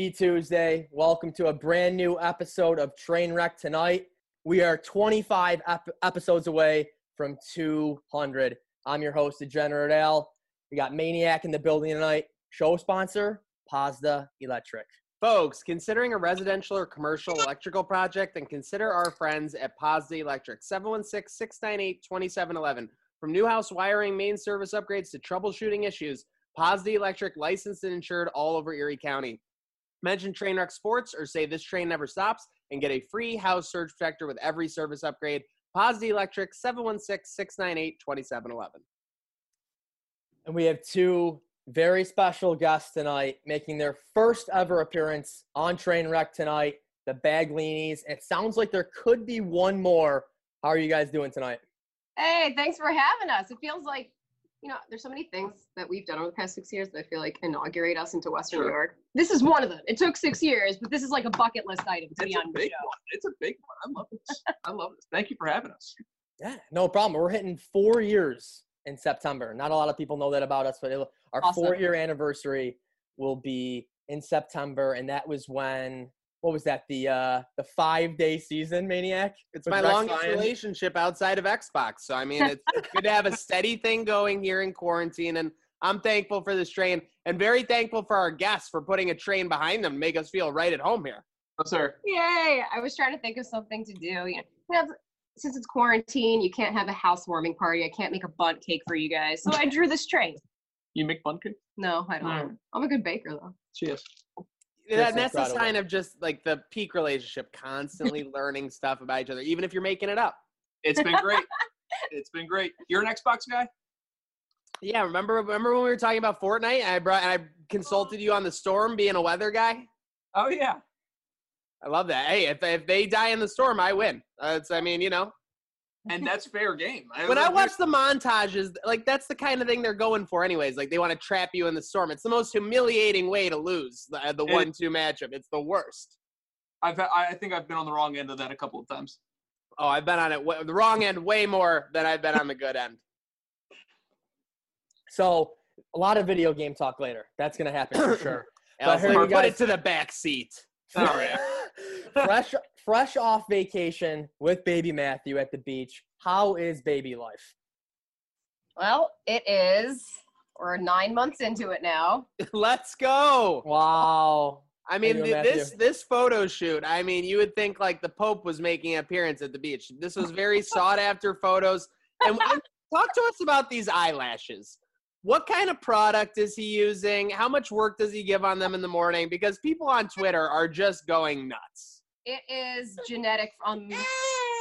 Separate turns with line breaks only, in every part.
Happy Tuesday. Welcome to a brand new episode of Trainwreck Tonight. We are 25 ep- episodes away from 200. I'm your host, Degenerate Al. We got Maniac in the building tonight. Show sponsor, Pazda Electric.
Folks, considering a residential or commercial electrical project, then consider our friends at Pazda Electric, 716-698-2711. From new house wiring, main service upgrades to troubleshooting issues, Pazda Electric licensed and insured all over Erie County. Mention Trainwreck Sports or say this train never stops and get a free house surge protector with every service upgrade. Pazda Electric, 716-698-2711.
And we have two very special guests tonight making their first ever appearance on Trainwreck tonight, the Baglinis. It sounds like there could be one more. How are you guys doing tonight?
Hey, thanks for having us. It feels like, you know, there's so many things that we've done over the past six years that I feel like inaugurate us into Western
Sure.
New York. This is one of them. It took six years, but this is like a bucket list item to be
It's a
on the
big
show.
one. It's a big one. I love this. I love this. Thank you for having us.
Yeah, no problem. We're hitting four years in September. Not a lot of people know that about us, but it, our
Awesome.
four year anniversary will be in September. And that was when, what was that? The uh the five day season, Maniac?
It's
With
my
Rex
longest
Ryan?
relationship outside of Xbox. So, I mean, it's, it's good to have a steady thing going here in quarantine. And I'm thankful for this train and very thankful for our guests for putting a train behind them to make us feel right at home here.
Oh, sir.
Yay! I was trying to think of something to do. You know, since it's quarantine, you can't have a housewarming party. I can't make a Bundt cake for you guys. So I drew this train.
You make bun cake?
No, I don't.
Mm.
I'm a good baker though.
She is.
That,
That's
a sign of just like the peak relationship, constantly learning stuff about each other, even if you're making it up.
It's been great. it's been great. You're an Xbox guy?
Yeah, remember remember when we were talking about Fortnite? I brought and I consulted you on the storm being a weather guy.
Oh, yeah.
I love that. Hey, if if they die in the storm, I win. Uh, I mean, you know,
And that's fair game.
when I watch the montages, like that's the kind of thing they're going for, anyways. Like they want to trap you in the storm. It's the most humiliating way to lose the, uh,
the
one-two matchup. It's the worst.
I've, I think I've been on the wrong end of that a couple of times.
Oh, I've been on it wa- the wrong end way more than I've been on the good end.
So a lot of video game talk later. That's gonna happen for sure. But I
Else,
heard
like,
you
put it to the back seat.
All right.
fresh fresh off vacation with baby Matthew at the beach. How is baby life?
Well, it is. We're nine months into it now.
Let's go.
Wow.
I mean,
you
th- this this photo shoot. I mean, you would think like the Pope was making an appearance at the beach. This was very sought after photos. And, and talk to us about these eyelashes. What kind of product is he using? How much work does he give on them in the morning? Because people on Twitter are just going nuts.
It is genetic from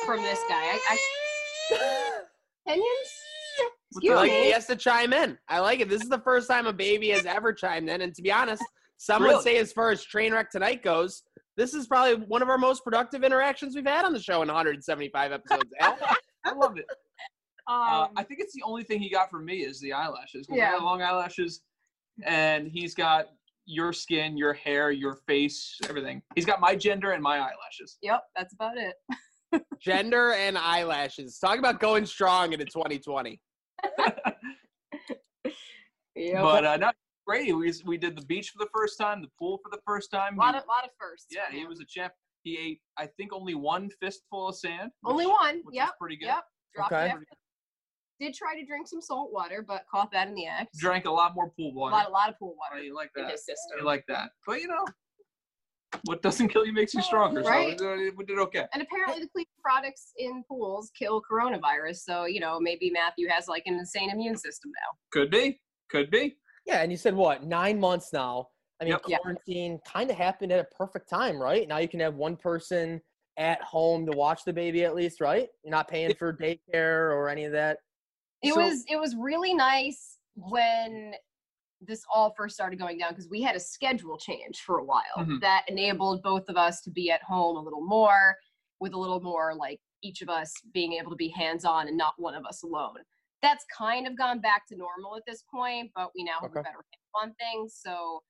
from this guy. I, I opinions. Excuse
like
me.
he has to chime in. I like it. This is the first time a baby has ever chimed in, and to be honest, some would say as far as train wreck tonight goes, this is probably one of our most productive interactions we've had on the show in 175 episodes.
I love it. Uh,
Um,
I think it's the only thing he got from me is the eyelashes. 'cause I
Yeah.
long eyelashes, and he's got your skin, your hair, your face, everything. He's got my gender and my eyelashes.
yep, that's about it.
Gender and eyelashes. Talk about going strong into 2020.
Yep.
But uh, no, great. We we did the beach for the first time, the pool for the first time.
a lot
He-
of lot of firsts.
yeah, he was a champ. He ate, I think, only one fistful of sand.
only
which-
one.
which
Yep.
is pretty good.
Yep. Dropped
Okay.
It after- Did try to drink some salt water, but caught that in the act.
Drank a lot more pool
a
water.
lot, a lot of pool
Oh,
water
you like
in
that?
his system.
You like that? But you know, what doesn't kill you makes you stronger.
Right.
Uh, so we did okay.
and apparently, the clean products in pools kill coronavirus. So you know, maybe Matthew has like an insane immune system now.
Could be. Could be.
Yeah, and you said what? Nine months now. I mean,
Yep.
Yeah.
quarantine kind of happened at a perfect time, right? Now you can have one person at home to watch the baby at least, right? You're not paying for daycare or any of that.
It
So-
was it was really nice when this all first started going down because we had a schedule change for a while
Mhm.
that enabled both of us to be at home a little more with a little more like each of us being able to be hands on and not one of us alone. That's kind of gone back to normal at this point, but we now have
Okay.
a better handle on things. So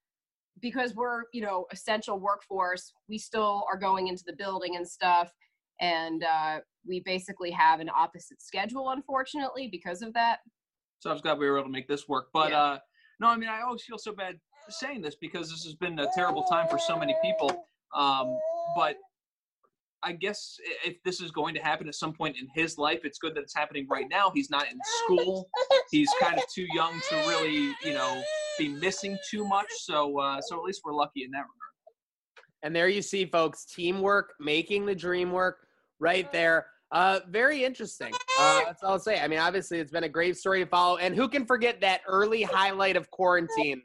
because we're, you know, essential workforce, we still are going into the building and stuff. And uh, we basically have an opposite schedule, unfortunately, because of that.
So I was glad we were able to make this work. But
Yeah.
uh, No, I mean I always feel so bad saying this because this has been a terrible time for so many people. Um, but I guess if this is going to happen at some point in his life, it's good that it's happening right now. He's not in school. He's kind of too young to really, you know, be missing too much. So, uh, so at least we're lucky in that regard.
And there you see, folks, teamwork, making the dream work right there. Uh, very interesting. Uh, that's all I'll say. I mean, obviously, it's been a great story to follow. And who can forget that early highlight of quarantine?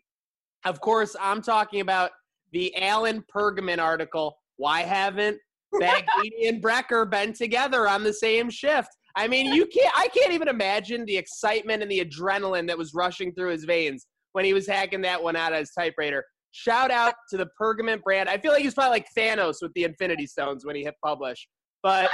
Of course, I'm talking about the Alan Pergament article. Why haven't Baglini and Brecker been together on the same shift? I mean, you can't. I can't even imagine the excitement and the adrenaline that was rushing through his veins when he was hacking that one out of his typewriter. Shout out to the Pergament brand. I feel like he's probably like Thanos with the Infinity Stones when he hit publish. But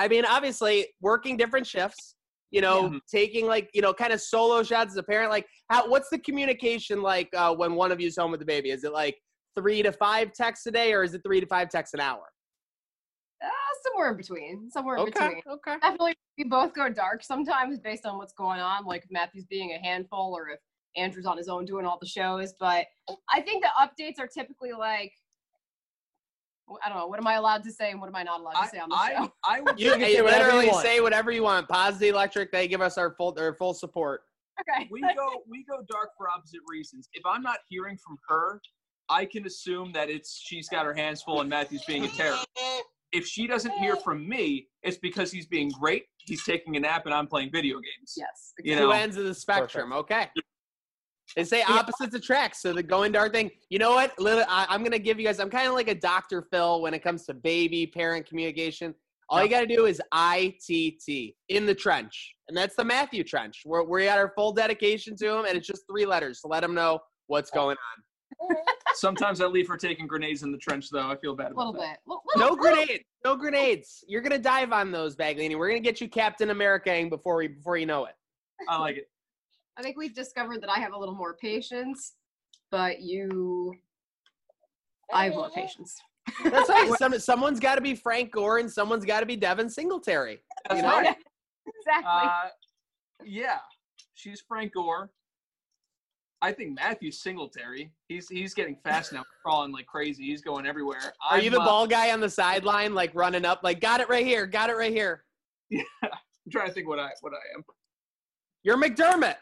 I mean, obviously, working different shifts. You know,
Yeah.
taking like you know, kind of solo shots as a parent. Like, how? What's the communication like uh, when one of you's home with the baby? Is it like three to five texts a day, or is it three to five texts an hour?
Uh, somewhere in between. Somewhere in
Okay,
between.
okay.
I feel like we both go dark sometimes based on what's going on, like Matthew's being a handful or if Andrew's on his own doing all the shows. But I think the updates are typically like, I don't know, what am I allowed to say and what am I not allowed to
I,
say on the
I,
show?
I would
You,
can say whatever you
literally
want.
say whatever you want. Pazda Electric, they give us our full their full support.
Okay.
we go we go dark for opposite reasons. If I'm not hearing from her, I can assume that it's she's got her hands full and Matthew's being a terror. If she doesn't hear from me, it's because he's being great. He's taking a nap and I'm playing video games.
Yes.
You
Two
know,
ends of the spectrum. Okay. They say opposites attract, so the going dark thing. You know what? Little, I, I'm gonna give you guys. I'm kind of like a Dr. Phil when it comes to baby parent communication. All you got to do is ITT in the trench, and that's the Matthew trench. We're we got our full dedication to him, and it's just three letters to let him know what's going on.
sometimes I leave her taking grenades in the trench, though. I feel bad
A little
that.
bit. Little-
No grenades. No grenades. You're gonna dive on those, Baglini. We're gonna get you Captain America before we before you know it.
I like it.
I think we've discovered that I have a little more patience, but you, I have more patience.
That's right. Some, someone's got to be Frank Gore and someone's got to be Devin Singletary.
That's
You know?
right.
Exactly.
Uh, yeah, she's Frank Gore. I think Matthew's Singletary. He's he's getting fast now, crawling like crazy. He's going everywhere.
Are you
I'm,
the
uh,
ball guy on the sideline, like running up, like got it right here, got it right here?
Yeah, I'm trying to think what I what I am.
You're McDermott.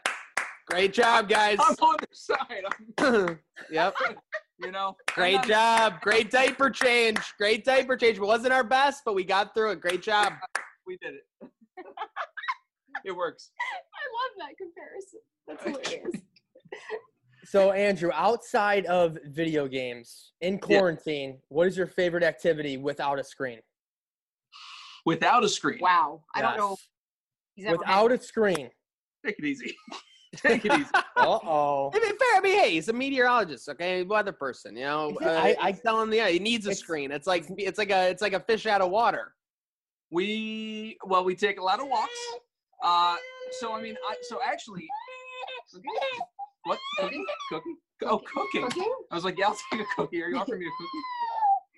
Great job, guys.
I'm on the side.
Yep.
you know.
Great job. Great diaper change. Great diaper change. It wasn't our best, but we got through it. Great job.
We did it. it works.
I love that comparison. That's hilarious.
So Andrew, outside of video games in quarantine, what is your favorite activity without a screen?
Without a screen.
wow. I don't know. He's ever
Without a screen.
Take it easy. Take it easy.
Uh oh.
I mean, fair. I mean, hey, he's a meteorologist, okay, weather person. You know,
it-
uh,
I- I-
he's telling the yeah, he needs a
It's-
screen. It's like it's like a it's like a fish out of water.
We well, we take a lot of walks. Uh, so I mean, I so actually, what cooking? Cooking? Oh, cooking.
Cooking?
I was like, yeah, I'll take a cookie. Are you offering me a cookie?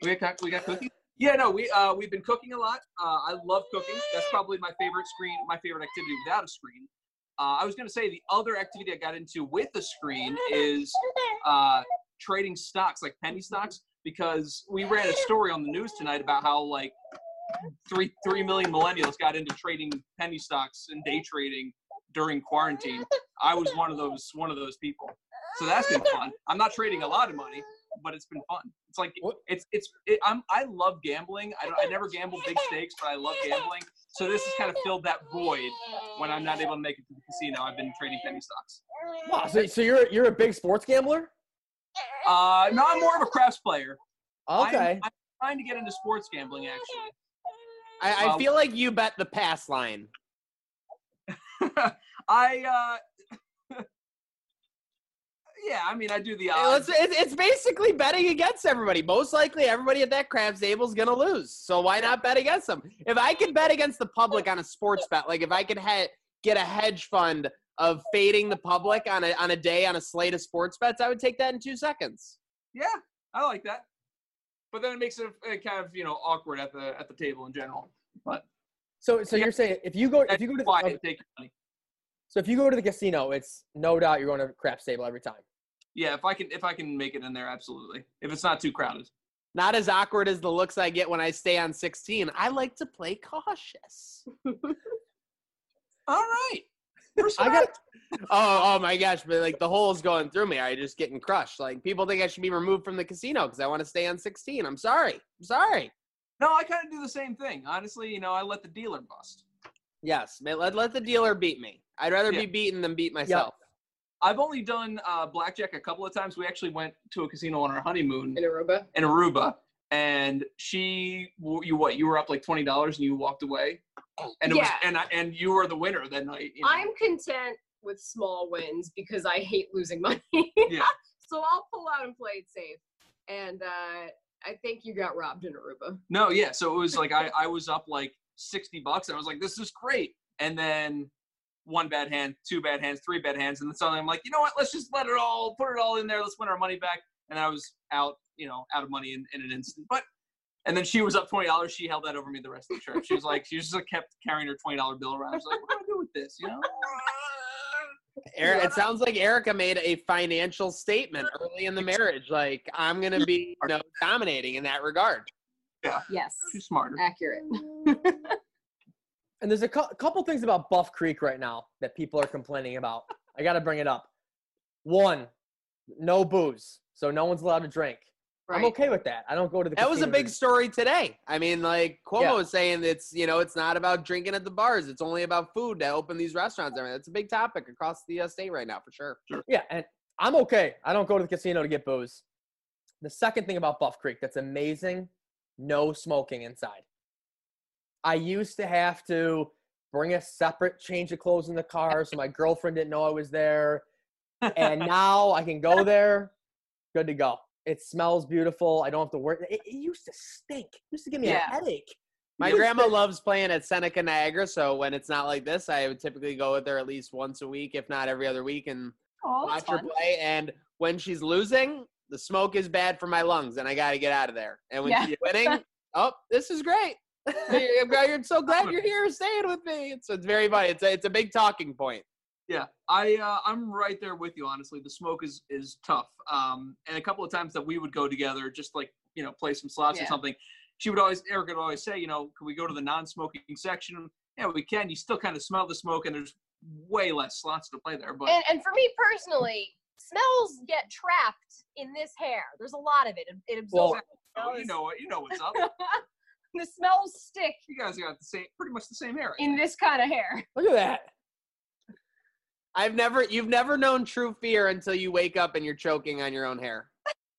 We got we got cookies. Yeah, no, we uh we've been cooking a lot. Uh, I love cooking. That's probably my favorite screen, my favorite activity without a screen. Uh, I was gonna say the other activity I got into with the screen is uh, trading stocks, like penny stocks, because we ran a story on the news tonight about how like three three million millennials got into trading penny stocks and day trading during quarantine. I was one of those one of those people. So that's been fun. I'm not trading a lot of money, but it's been fun. It's like
What-
it's it's it, I'm I love gambling. I don't, I never gamble big stakes, but I love gambling. So this has kind of filled that void when I'm not able to make it to the casino. I've been trading penny stocks.
Wow, so, so you're you're a big sports gambler?
Uh, no, I'm more of a craps player. I'm-
Okay.
I'm, trying to get into sports gambling actually.
I, I
Um,
feel like you bet the pass line.
I uh Yeah, I mean I do the odds.
It's, it's basically betting against everybody. Most likely, everybody at that craps table is gonna lose. So why not bet against them? If I could bet against the public on a sports bet, like if I could he- get a hedge fund of fading the public on a on a day on a slate of sports bets, I would take that in two seconds.
Yeah, I like that. But then it makes it uh, kind of, you know, awkward at the at the table in general. But
So so
Yeah.
you're saying if you go if you go to the,
take money.
So if you go to the casino, it's no doubt you're going to craps table every time.
Yeah, if I can if I can make it in there, absolutely. If it's not too crowded.
Not as awkward as the looks I get when I stay on 16. I like to play cautious.
All right.
I got
Oh, oh my gosh! But like the hole's going through me. I just getting crushed. Like people think I should be removed from the casino because I want to stay on 16. I'm sorry. I'm sorry.
No, I kind of do the same thing. Honestly, you know, I let the dealer bust.
Yes, let let the dealer beat me. I'd rather
Yeah.
be beaten than beat myself.
I've only done uh, blackjack a couple of times. We actually went to a casino on our honeymoon
In Aruba.
in Aruba, and she, you what? You were up like twenty dollars, and you walked away, and it was,
Yeah.
and I, and you were the winner that night. you know.
I'm content with small wins because I hate losing money.
Yeah.
so I'll pull out and play it safe. And uh, I think you got robbed in Aruba.
No, yeah. So it was like I, I was up like sixty bucks, and I was like, this is great. And then one bad hand, two bad hands, three bad hands, and then suddenly I'm like, you know what? Let's just let it all, put it all in there. Let's win our money back. And I was out, you know, out of money in, in an instant. But and then she was up twenty dollars. She held that over me the rest of the trip. She was like, she just like, kept carrying her twenty dollar bill around. I was like, what do I do with this? You know?
Eric, it sounds like Erica made a financial statement early in the marriage. Like I'm gonna be, you know, dominating in that regard. Yeah.
Yes.
She's smarter.
Accurate.
And there's a cou- couple things about Buff Creek right now that people are complaining about. I got to bring it up. One, no booze, so no one's allowed to drink. I'm okay with that. I don't go to the.
That was a big
to-
story today. I mean, like Cuomo
Yeah.
was saying, it's you know, it's not about drinking at the bars. It's only about food to open these restaurants. I mean, it's a big topic across the uh, state right now, for sure. sure.
Yeah, and I'm okay. I don't go to the casino to get booze. The second thing about Buff Creek that's amazing, no smoking inside. I used to have to bring a separate change of clothes in the car so my girlfriend didn't know I was there. And now I can go there, good to go. It smells beautiful. I don't have to work. It, it used to stink. It used to give me
Yeah.
a headache.
My grandma
to-
loves playing at Seneca Niagara, so when it's not like this, I would typically go with her at least once a week, if not every other week, and
Oh, that's
watch her play. And when she's losing, the smoke is bad for my lungs, and I got to get out of there. And when
Yeah.
she's winning, oh, this is great. I'm I'm so glad you're here, staying with me. It's, it's very funny. It's a, it's a big talking point.
Yeah, I uh, I'm right there with you. Honestly, the smoke is is tough. Um, and a couple of times that we would go together, just like you know, play some slots or something. She would always, Eric would always say, you know, can we go to the non-smoking section? Yeah, we can. You still kind of smell the smoke, and there's way less slots to play there. But
And, and for me personally, smells get trapped in this hair. There's a lot of it. It, it
Well-
absorbs.
oh, you know what, you know what's up.
the smells stick
you guys got the same, pretty much the same hair.
in this kind of hair.
Look at that.
I've never, you've never known true fear until you wake up and you're choking on your own hair.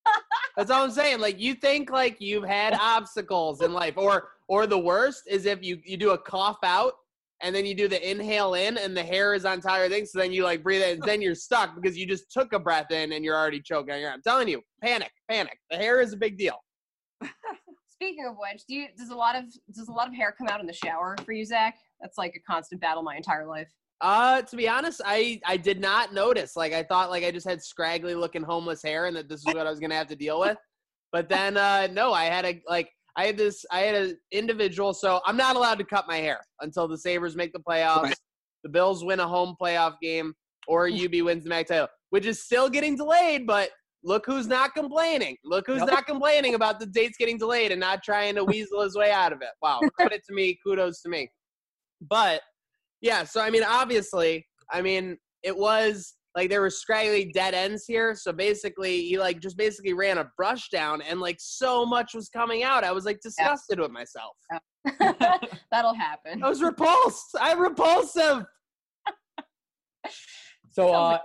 That's all I'm saying. Like you think like you've had obstacles in life, or or the worst is if you you do a cough out and then you do the inhale in and the hair is on top of your thing, so then you like breathe in, and then you're stuck because you just took a breath in and you're already choking on your. I'm telling you, panic, panic. The hair is a big deal.
Speaking of which, do you does a lot of does a lot of hair come out in the shower for you, Zach? That's like a constant battle my entire life.
Uh, to be honest, I I did not notice. Like I thought, like I just had scraggly looking homeless hair, and that this is what I was gonna have to deal with. But then, uh, no, I had a like I had this I had an individual. So I'm not allowed to cut my hair until the Sabres make the playoffs,
Right.
the Bills win a home playoff game, or UB wins the MAC title, which is still getting delayed. But look who's not complaining. Look who's
Yep.
not complaining about the dates getting delayed and not trying to weasel his way out of it. Wow, credit to me, kudos to me. But yeah, so I mean, obviously, I mean, it was like there were scraggly dead ends here. So basically, he like just basically ran a brush down, and like so much was coming out. I was like disgusted with myself.
That'll happen.
I was repulsed. I'm repulsive.
So, uh,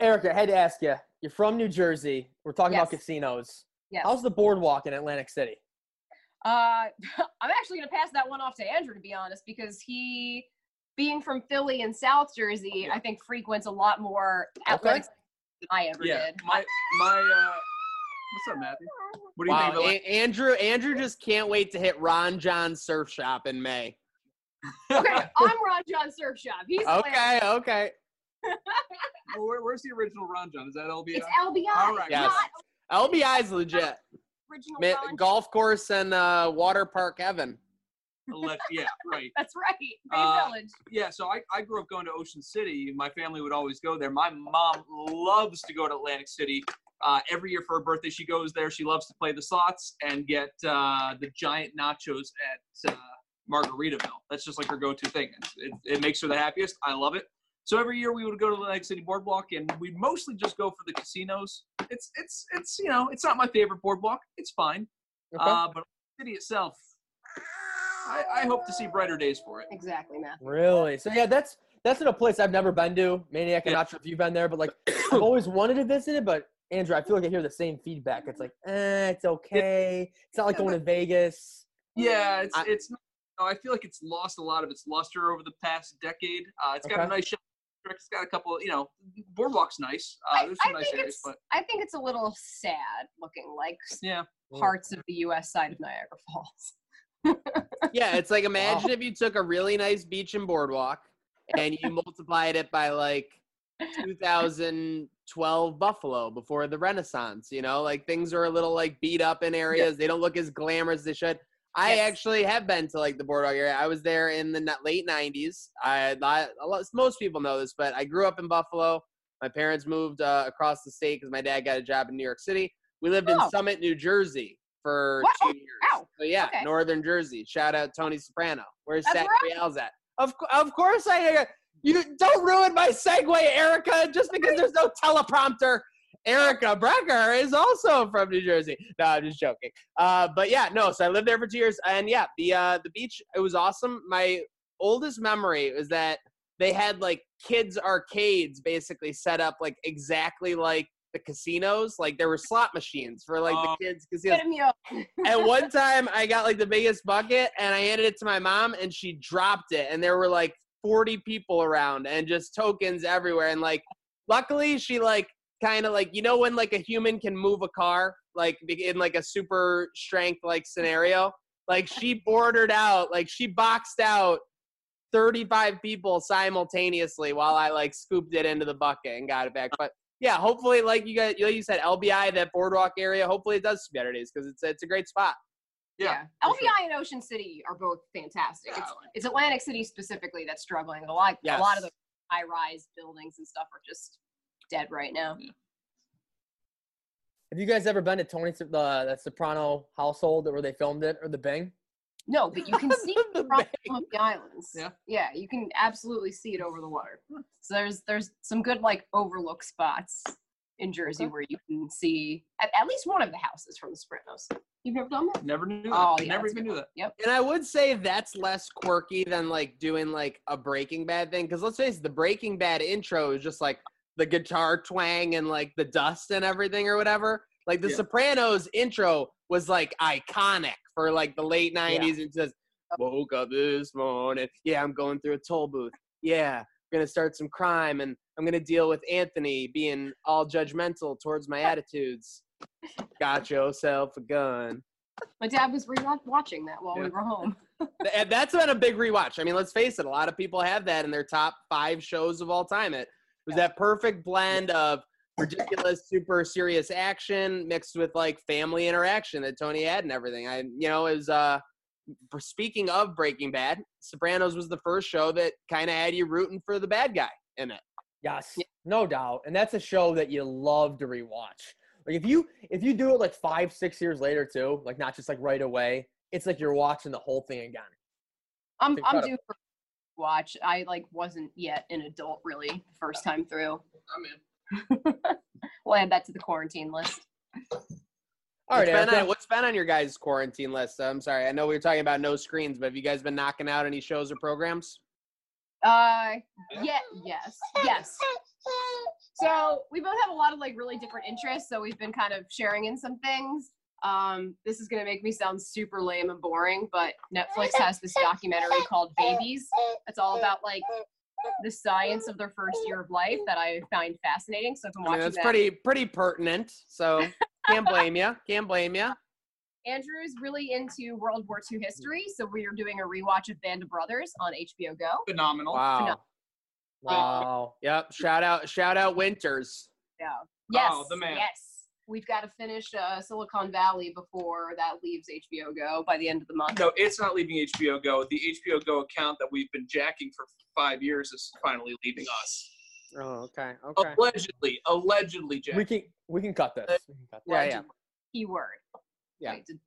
Erica, I had to ask you. You're from New Jersey. We're talking about casinos.
Yes.
How's the boardwalk in Atlantic City?
Uh, I'm actually gonna pass that one off to Andrew to be honest, because he, being from Philly and South Jersey, I think frequents a lot more athletics than I ever
yeah,
did.
my my. Uh, what's up, Matthew? What do you
Wow,
think? Of
A- Andrew, Andrew just can't wait to hit Ron Jon Surf Shop in May.
okay, I'm Ron Jon Surf Shop. He's
Okay, okay.
Well, where, where's the original Ron Jon? Is that LBI?
It's LBI,
All right.
Yes.
not
LBI's legit.
original
Mi-
Ron.
golf course and uh, water park Evan.
Let, yeah, right.
That's right. Bay
Uh,
Village.
Yeah, so I, I grew up going to Ocean City. My family would always go there. My mom loves to go to Atlantic City. Uh, every year for her birthday, she goes there. She loves to play the slots and get uh, the giant nachos at uh, Margaritaville. That's just like her go-to thing. It's, it, it makes her the happiest. I love it. So every year we would go to the Atlantic City Boardwalk, and we'd mostly just go for the casinos. It's it's it's you know it's not my favorite boardwalk. It's fine,
Okay.
uh, but the city itself, I, I hope to see brighter days for it.
Exactly, Matt.
Really? So yeah, that's that's in a place I've never been to. Maniac, I'm
Yeah.
not sure if you've been there, but like I've always wanted to visit it. But Andrew, I feel like I hear the same feedback. It's like, eh, it's okay. It's not like
Yeah,
going to Vegas.
Yeah, it's
I-
it's. not- I feel like it's lost a lot of its luster over the past decade. Uh, it's got a nice. shopping district, It's got a couple. You know, boardwalk's nice. Uh,
I,
there's
I
some nice areas, but
I think it's a little sad looking like
yeah,
parts of the U.S. side of Niagara Falls.
Yeah, it's like imagine if you took a really nice beach and boardwalk and you multiplied it by like 2012 Buffalo before the Renaissance. You know, like things are a little like beat up in areas. They don't look as glamorous as they should. I
Yes.
actually have been to like the boardwalk area. I was there in the late 90s. I, I a lot- most people know this, but I grew up in Buffalo. My parents moved uh, across the state because my dad got a job in New York City. We lived in
Oh.
Summit, New Jersey for
Wow.
two years.
Wow.
So yeah,
Okay.
Northern Jersey. Shout out Tony Soprano. Where's Zach. Rial's at? Of, of course I you don't ruin my segue, Erica, just because there's no teleprompter. Erica Brecker is also from New Jersey. No, I'm just joking. Uh, but yeah, no. So I lived there for two years, and yeah, the uh, the beach it was awesome. My oldest memory was that they had like kids arcades basically set up like exactly like the casinos. Like there were slot machines for like
Oh.
the kids casinos
Get me up.
and one time I got like the biggest bucket and I handed it to my mom and she dropped it and there were like 40 people around and just tokens everywhere and like luckily she like kind of like you know when like a human can move a car like in like a super strength like scenario like she bordered out like she boxed out 35 people simultaneously while I like scooped it into the bucket and got it back but yeah, hopefully, like you guys, like you said, LBI, that boardwalk area. Hopefully, it does some better days because it's it's a great spot.
yeah.
LBI
sure.
and Ocean City are both fantastic.
Yeah,
It's, it's Atlantic City specifically that's struggling. A lot, a lot of the high-rise buildings and stuff are just dead right now.
Have you guys ever been to Tony the that Soprano household where they filmed it or the Bing?
No, but you can see
The
from
bank.
some of the islands.
Yeah.
yeah, you can absolutely see it over the water. So there's there's some good like overlook spots in Jersey
Okay.
where you can see at, at least one of the houses from the Sopranos. You've never done that?
Never knew that.
Oh, yeah,
Never even knew that.
Yep.
And I would say that's less quirky than like doing like a Breaking Bad thing. Because let's face it, the Breaking Bad intro is just like the guitar twang and like the dust and everything or whatever. Like the
Yeah.
Sopranos intro was like iconic for like the late '90s. It says, "Woke up this morning, yeah, I'm going through a toll booth. Yeah, we're gonna start some crime, and I'm gonna deal with Anthony being all judgmental towards my attitudes. Got yourself a gun."
My dad was re-watching that while we were home.
And that's been a big rewatch. I mean, let's face it, a lot of people have that in their top five shows of all time. It was that perfect blend of ridiculous, super serious action mixed with like family interaction that Tony had and everything. I, you know, it was, uh, speaking of Breaking Bad, Sopranos was the first show that kind of had you rooting for the bad guy in it.
Yes,
Yeah.
no doubt. And that's a show that you love to rewatch. Like if you if you do it like five six years later too, like not just like right away, it's like you're watching the whole thing again.
I'm I'm due for a watch. I like wasn't yet an adult really first time through.
I'm in.
We'll add that to the quarantine list.
All
what's,
right,
been
Erica.
on, what's been on your guys' quarantine list? I'm sorry, I know we were talking about no screens, but have you guys been knocking out any shows or programs?
Uh, yeah, yes, yes. So we both have a lot of like really different interests, so we've been kind of sharing in some things. Um, this is gonna make me sound super lame and boring, but Netflix has this documentary called Babies. It's all about like the science of their first year of life that I find fascinating. So I've been
I
watching
mean, that's
that.
pretty pretty pertinent. So can't blame you. Can't blame you.
Andrew's really into World War II history, so we are doing a rewatch of Band of Brothers on HBO Go.
Phenomenal.
Wow.
Wow.
Yep. Shout out shout out Winters.
Yeah. Yes.
Oh, the man.
Yes. We've got to finish uh, Silicon Valley before that leaves HBO Go by the end of the month.
No, it's not leaving HBO Go. The HBO Go account that we've been jacking for five years is finally leaving us.
Oh, okay, okay.
Allegedly, allegedly, Jack.
We can we can cut this. We can cut this.
Yeah, yeah.
Keyword.
Yeah.
Wait, did-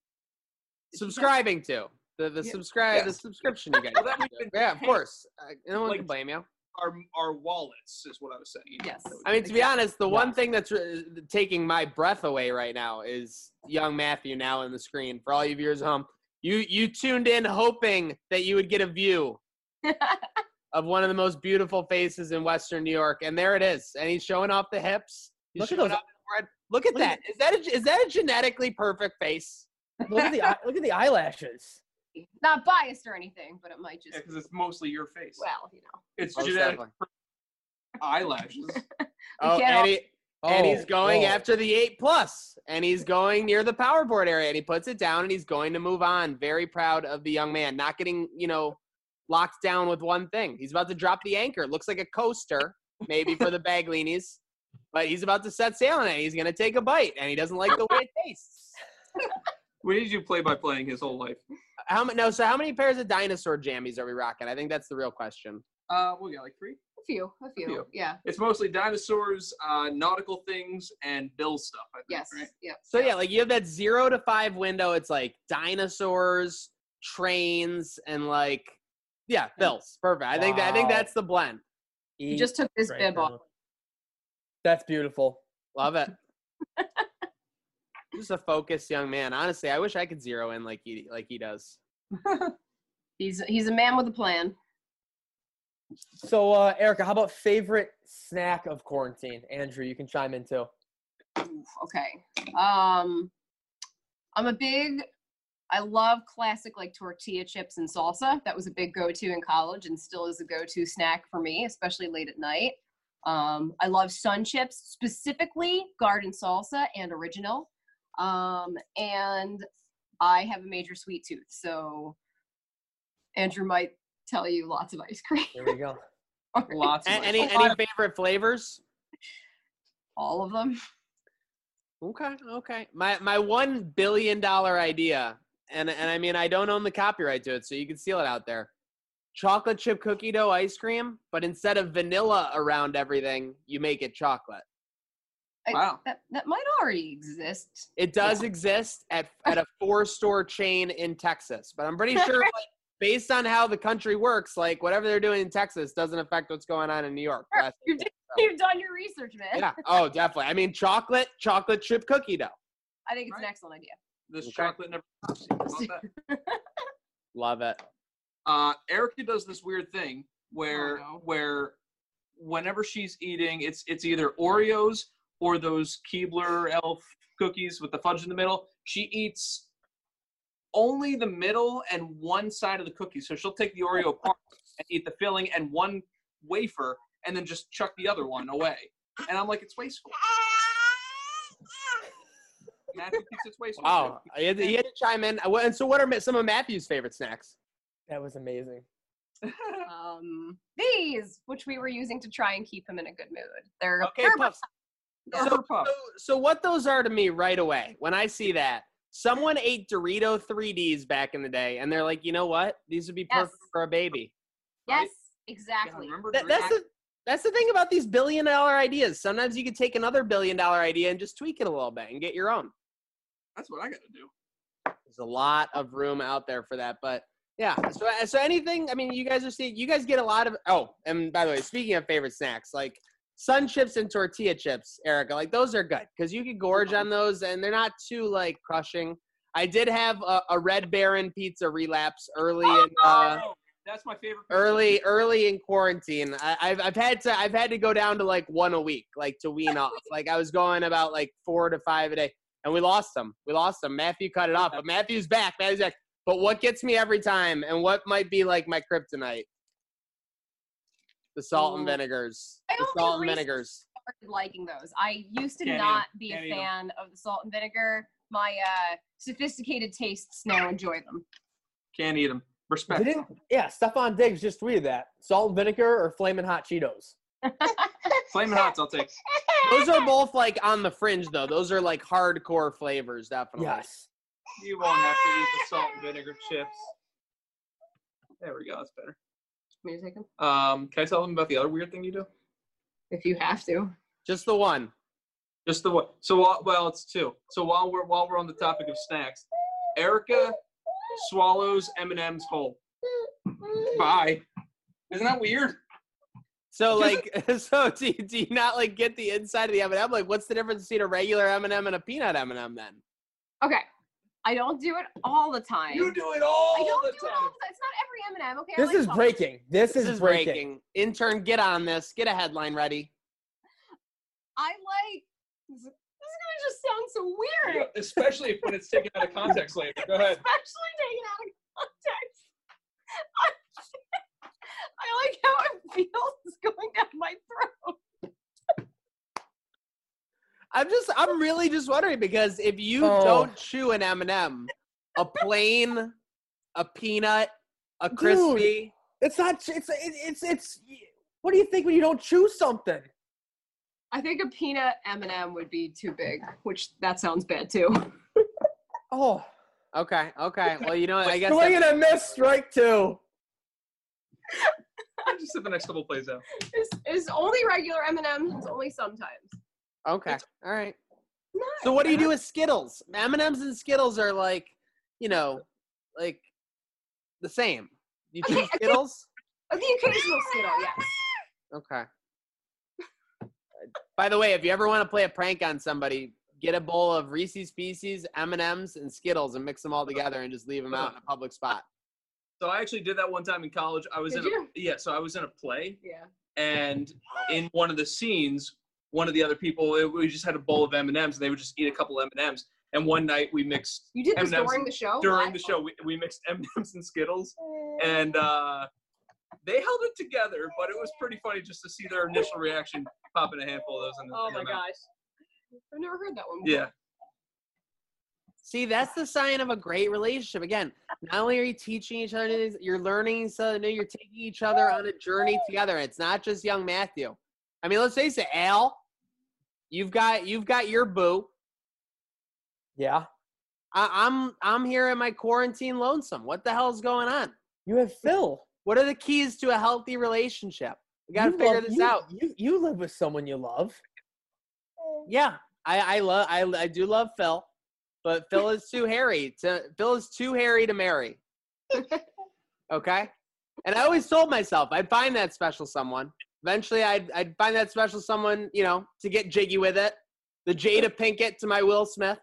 did
Subscribing to the the
Yeah.
subscribe the subscription you guys.
Well, that
have to
we've
do.
been
yeah, of course. Uh, no one
Like-
can blame you.
Our our wallets is what I was saying.
Yes.
I mean, to be honest, the one thing that's uh, taking my breath away right now is young Matthew now in the screen. For all you viewers at home, you you tuned in hoping that you would get a view of one of the most beautiful faces in Western New York, and there it is. And he's showing off the hips. He's
Look at those-
off the. Look at
look at
that. Is that a, is that a genetically perfect face?
Look at the eye- look at the eyelashes.
Not biased or anything, but it might just.
because it's mostly your face.
well, you know.
it's
Most
genetic
definitely.
eyelashes.
Oh,
can't all-
and, he, and he's
Oh,
going
whoa.
after the eight plus, and he's going near the power board area, and he puts it down, and he's going to move on. Very proud of the young man, not getting you know locked down with one thing. He's about to drop the anchor. Looks like a coaster, maybe for the Baglinis, but he's about to set sail on it. He's gonna take a bite, and he doesn't like the way it tastes.
We need you play by playing his whole life.
How many? No. So how many pairs of dinosaur jammies are we rocking? I think that's the real question.
Uh, we got like three.
A few. A few.
few.
Yeah.
It's mostly dinosaurs, uh, nautical things, and Bill stuff. I think,
Yes.
Right?
Yeah.
So yeah, like you have that zero to five window. It's like dinosaurs, trains, and like yeah, bills. Perfect. I think that I think
Wow.
that's the blend.
He just took this
Right,
bib off.
That's beautiful.
Love it. Just a focused young man. Honestly, I wish I could zero in like he like he does.
He's he's a man with a plan.
So, uh, Erica, how about favorite snack of quarantine? Andrew, you can chime in too.
Okay. Um, I'm a big. I love classic like tortilla chips and salsa. That was a big go-to in college, and still is a go-to snack for me, especially late at night. Um, I love sun chips, specifically garden salsa and original. Um, and I have a major sweet tooth, so Andrew might tell you lots of ice cream.
There we go.
Lots of
A- any
cream.
any favorite flavors?
All of them.
Okay, okay. My my one billion dollar idea, and and I mean I don't own the copyright to it, so you can steal it out there. Chocolate chip cookie dough ice cream, but instead of vanilla around everything, you make it chocolate.
I-
Wow.
That that might already exist.
It does exist at at a four store chain in Texas, but I'm pretty sure like, based on how the country works, like whatever they're doing in Texas doesn't affect what's going on in New York. That's-
You did, you've done your research, man.
yeah. Oh, definitely. I mean, chocolate chocolate chip cookie dough.
I think it's an excellent idea.
This
Okay.
chocolate never stops. How about that?
Love it.
Uh, Erica does this weird thing where
Oh, no.
where whenever she's eating, it's it's either Oreos or those Keebler Elf cookies with the fudge in the middle. She eats only the middle and one side of the cookie. So she'll take the Oreo part and eat the filling and one wafer, and then just chuck the other one away. And I'm like, it's wasteful. Matthew thinks it's wasteful.
Wow. He had, to, he had to chime in. And so, what are some of Matthew's favorite snacks?
That was amazing.
Um, these, which we were using to try and keep him in a good mood. They're
Okay,
they're
Puffs.
Or
So, so, so what those are to me right away when I see that someone ate Dorito 3ds back in the day, and they're like, you know what? These would be perfect
Yes.
for a baby.
yes,
right?
Exactly.
remember
That, that's the that's the thing about these billion dollar ideas. Sometimes you could take another billion dollar idea and just tweak it a little bit and get your own.
That's what I gotta do.
There's a lot of room out there for that, but yeah. So so anything. I mean, you guys are seeing. You guys get a lot of. Oh, and by the way, speaking of favorite snacks, like sun chips and tortilla chips, Erica, like those are good because you can gorge on those and they're not too like crushing. I did have a, a Red Baron pizza relapse early in. Uh,
Oh, that's my favorite. pizza.
early early in quarantine I, I've, I've had to i've had to go down to like one a week like to wean off like i was going about like four to five a day and we lost them we lost them matthew cut it off but matthew's back matthew's back but what gets me every time and what might be like my kryptonite the salt and vinegars
I
the
only
salt and
recently
vinegars
started liking those. I used to
Can't eat 'em.
not be
Can't
a
eat 'em.
fan of the salt and vinegar. My uh, sophisticated tastes now enjoy them.
Can't eat them. Respect.
Didn't yeah, Stefon Diggs just tweeted that. Salt and vinegar or flaming hot Cheetos.
Flaming hots, I'll take.
Those are both like on the fringe though. Those are like hardcore flavors, definitely.
Yes.
You won't have to eat the salt and vinegar chips. There we go. That's better.
Me to take them?
Um, can I tell them about the other weird thing you do?
If you have to.
Just the one.
Just the one. So while, well, it's two. So while we're while we're on the topic of snacks, Erica swallows M and M's whole. Bye. Isn't that weird?
So like, so do you, do you not like get the inside of the M&M? Like, what's the difference between a regular M&M and a peanut M&M then?
Okay. I don't do it all the time.
You do it all
I don't
the
do it all the time. It's not every M&M, okay?
This
like
is
chocolate.
breaking. This,
This
is,
is
breaking.
breaking. Intern, get on this. Get a headline ready.
I like. This is gonna just sound so weird.
Especially if when it's taken out of context later. Go ahead.
Especially taken out of context. I like how it feels going down my throat.
I'm just, I'm really just wondering because if you
Oh.
don't chew an M&M, a plain, a peanut, a
Dude.
crispy,
It's not. It's it's it's it's. What do you think when you don't chew something?
I think a peanut M&M would be too big, which that sounds bad too.
Oh,
okay, okay. Well, you know, I guess
swing
that's-
and a miss, strike two.
I Just if the next couple plays out.
It's, it's only regular M&Ms. It's only sometimes.
Okay, all right.
Not
So what do you do with Skittles? M&Ms and Skittles are like, you know, like the same. You
Okay,
choose
okay.
Skittles?
The occasional Skittle, yes.
Okay. By the way, if you ever want to play a prank on somebody, get a bowl of Reese's Pieces, M&Ms, and Skittles and mix them all together and just leave them out in a public spot.
So I actually did that one time in college. I was
Did
in a
you?
yeah. So I was in a play,
Yeah.
and in one of the scenes, one of the other people, it, we just had a bowl of M and M's, and they would just eat a couple M and M's. And one night we mixed
You did this
M&Ms
during the show?
during the show. We, we mixed M and M's and Skittles, and uh, they held it together. But it was pretty funny just to see their initial reaction, popping a handful of those in the.
Oh
in
my
their mouth.
gosh. I've never heard that one before.
Yeah.
See, that's the sign of a great relationship. Again, not only are you teaching each other, things, you're learning something new. You're taking each other on a journey together. It's not just young Matthew. I mean, let's face it, Al. You've got you've got your boo.
Yeah,
I, I'm I'm here in my quarantine lonesome. What the hell's going on?
you have Phil.
What are the keys to a healthy relationship? We got to
You
figure
love-
this
you-
out.
You you live with someone you love.
Yeah, I I love I I do love Phil, but Phil is too hairy to Phil is too hairy to marry. okay, and I always told myself I'd find that special someone. Eventually, I'd I'd find that special someone, you know, to get jiggy with it. The Jada Pinkett to my Will Smith.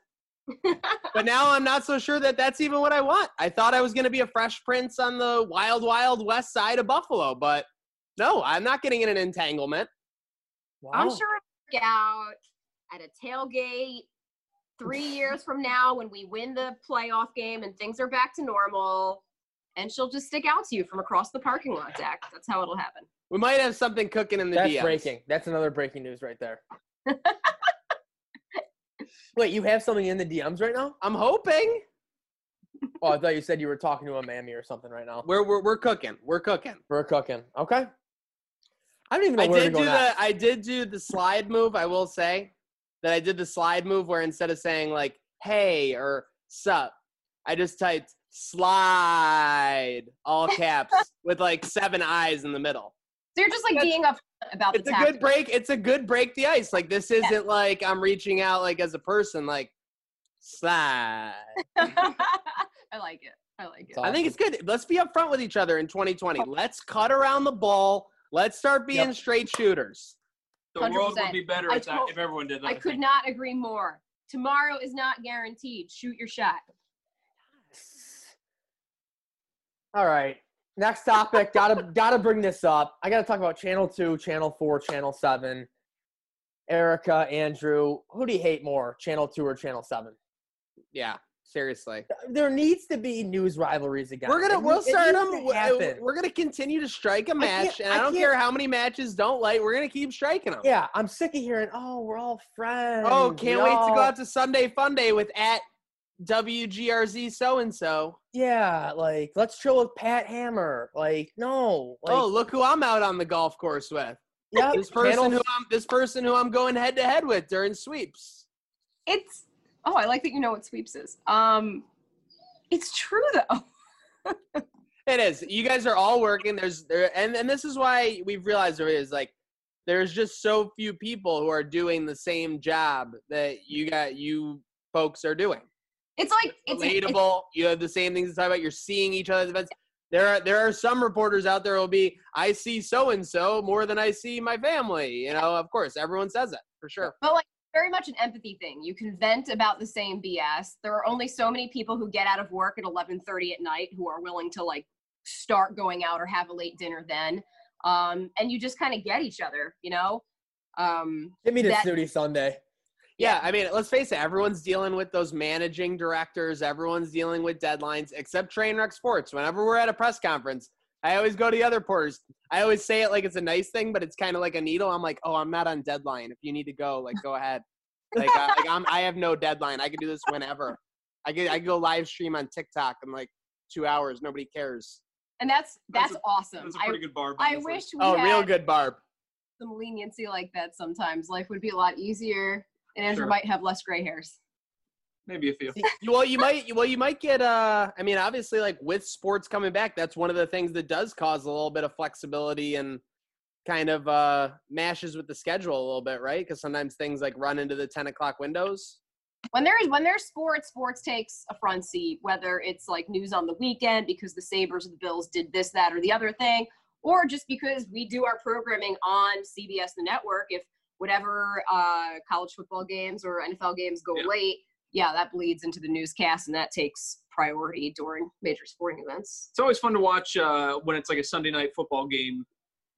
But now I'm not so sure that that's even what I want. I thought I was going to be a Fresh Prince on the wild, wild west side of Buffalo, but no, I'm not getting in an entanglement.
Wow.
I'm sure it'll work out at a tailgate three years from now when we win the playoff game and things are back to normal. And she'll just stick out to you from across the parking lot, Zach. That's how it'll happen.
We might have something cooking in the
That's
DMs.
breaking. That's another breaking news right there. Wait, you have something in the DMs right now?
I'm hoping
Oh, I thought you said you were talking to a mammy or something right now.
we're we're, we're cooking. We're cooking.
We're cooking. Okay. I don't even know
I
where
did
to go
do
next.
the I did do the slide move. I will say that I did the slide move where instead of saying like "Hey" or "Sup," I just typed "slide" all caps with like seven eyes in the middle.
So you're just like
That's-
being up about
It's
the
a good break. It's a good break the ice. Like this isn't like I'm reaching out like as a person. Like slide.
I like it. I like it.
It's
I think it's good. Let's be upfront with each other in 2020. Let's cut around the ball. Let's start being
Yep.
straight shooters.
The world would be better
I
if, that, if everyone did that.
I could not agree more. Tomorrow is not guaranteed. Shoot your shot.
All right. Next topic. gotta gotta bring this up. I gotta talk about channel two, channel four, channel seven. Erica, Andrew, who do you hate more, channel two or channel seven?
Yeah, seriously.
There needs to be news rivalries again.
We're gonna
It
we'll start them.
to. Uh,
we're gonna continue to strike a match, and
I
I don't care how many matches don't like. We're gonna keep striking them.
Yeah, I'm sick of hearing. Oh, we're all friends.
Oh, can't wait to go out to Sunday Fun Day with at WGRZ so and so.
Yeah, like let's chill with Pat Hammer. Like, no. Like,
Oh, look who I'm out on the golf course with.
Yeah,
This person
channel-
who I'm this person who I'm going head to head with during sweeps.
It's oh, I like that you know what sweeps is. Um, it's true though.
It is. You guys are all working. There's there, and and this is why we've realized there is like there's just so few people who are doing the same job that you got you folks are doing.
It's like it's, it's
Relatable. you have the same things to talk about. You're seeing each other's events. There are there are some reporters out there will be I see so and so more than I see my family. You know, of course, everyone says it for sure.
but like very much an empathy thing. You can vent about the same BS. There are only so many people who get out of work at 11:30 at night who are willing to like start going out or have a late dinner then. Um, and you just kind of get each other, you know. Um,
Give me the
that-
snooty Sunday.
Yeah, I mean, let's face it. Everyone's dealing with those managing directors. Everyone's dealing with deadlines, except Trainwreck Sports. Whenever we're at a press conference, I always go to the other porters. I always say it like it's a nice thing, but it's kind of like a needle. I'm like, oh, I'm not on deadline. If you need to go, like, go ahead. Like, I, like I'm, I have no deadline. I can do this whenever. I can, I can go live stream on TikTok in like two hours. Nobody cares.
and that's
That's
that's,
a-
awesome.
That's a
I
pretty good bar.
I wish we
Oh,
had
real good, Barb.
some leniency like that sometimes. Life would be a lot easier, and Andrew
Sure.
might have less gray hairs.
Maybe a few.
You- well, you might. Well, you might get. Uh, I mean, obviously, like with sports coming back, that's one of the things that does cause a little bit of flexibility and kind of uh mashes with the schedule a little bit, right? Because sometimes things like run into the ten o'clock windows.
when there's when there's sports, sports takes a front seat. Whether it's like news on the weekend because the Sabres or the Bills did this, that, or the other thing, or just because we do our programming on CBS the network. If whatever uh, college football games or NFL games go
Yeah.
late, yeah, that bleeds into the newscast, and that takes priority during major sporting events.
It's always fun to watch uh, when it's like a Sunday night football game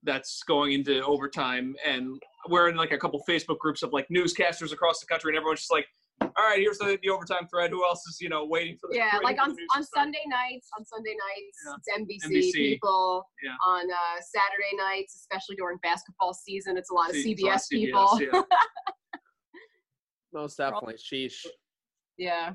that's going into overtime, and we're in like a couple Facebook groups of like newscasters across the country, and everyone's just like, "All right, here's the, the overtime thread. Who else is you know waiting for the
Yeah, like on on? Sunday nights, on Sunday nights,
Yeah.
it's NBC,
NBC,
people.
yeah.
On uh, Saturday nights, especially during basketball season, it's a lot of
See- it's
CBS,
on CBS,
people.
yeah.
Most definitely, sheesh.
Yeah.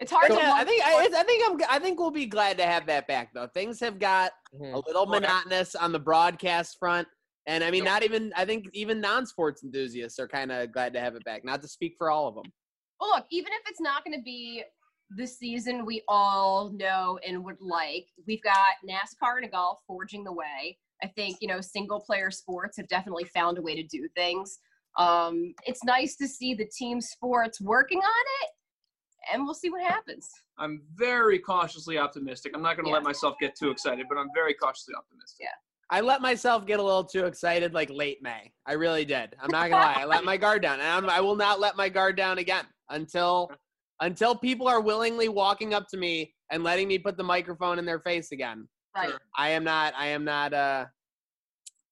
It's hard
But
to
yeah, I think I, I think I'm I think we'll be glad to have that back though. Things have got
Mhm.
a little monotonous on the broadcast front. And I mean,
Yep.
not even I think even non-sports enthusiasts are kind of glad to have it back. Not to speak for all of them.
Well, look, even if it's not going to be the season we all know and would like, we've got NASCAR and golf forging the way. I think, you know, single player sports have definitely found a way to do things. Um, it's nice to see the team sports working on it, and we'll see what happens.
I'm very cautiously optimistic. I'm not going to
Yeah.
let myself get too excited, but I'm very cautiously optimistic.
Yeah.
I let myself get a little too excited like late May. I really did. I'm not gonna lie. I let my guard down, and I'm, I will not let my guard down again until until people are willingly walking up to me and letting me put the microphone in their face again.
Right.
I am not. I am not uh